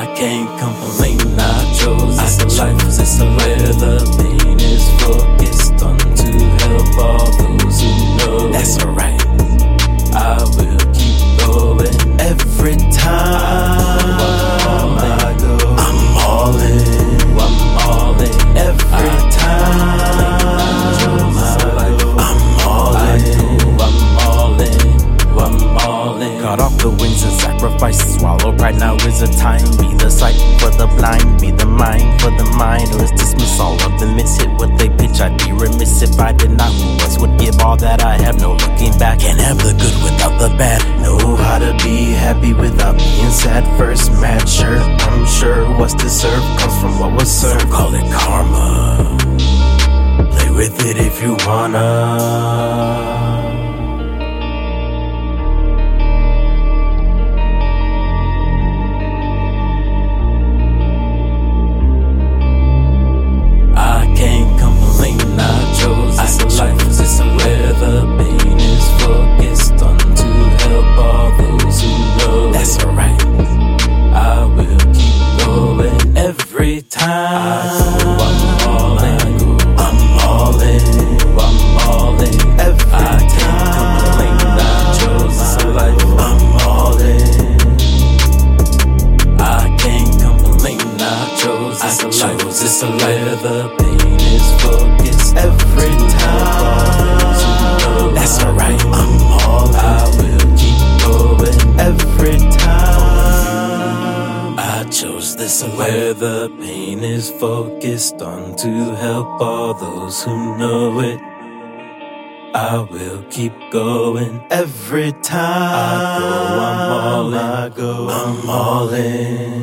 I can't complain, I chose this life. Cut off the wings and sacrifice swallow. Right now is the time. Be the sight for the blind, be the mind for the mind. Or is dismiss all of the miss hit what they pitch. I'd be remiss if I did not. Who else would give all that I have? No looking back. Can't have the good without the bad. Know how to be happy without being sad. First mad, sure. I'm sure what's deserved comes from what was served. So call it karma. Play with it if you wanna. Chose this I life. Chose this life where the pain is focused every time. That's alright, I'm all. I will keep going every time. I chose this life where the pain is focused on to help all those who know it. I will keep going every time. I go, I'm all in. I go, I'm all in.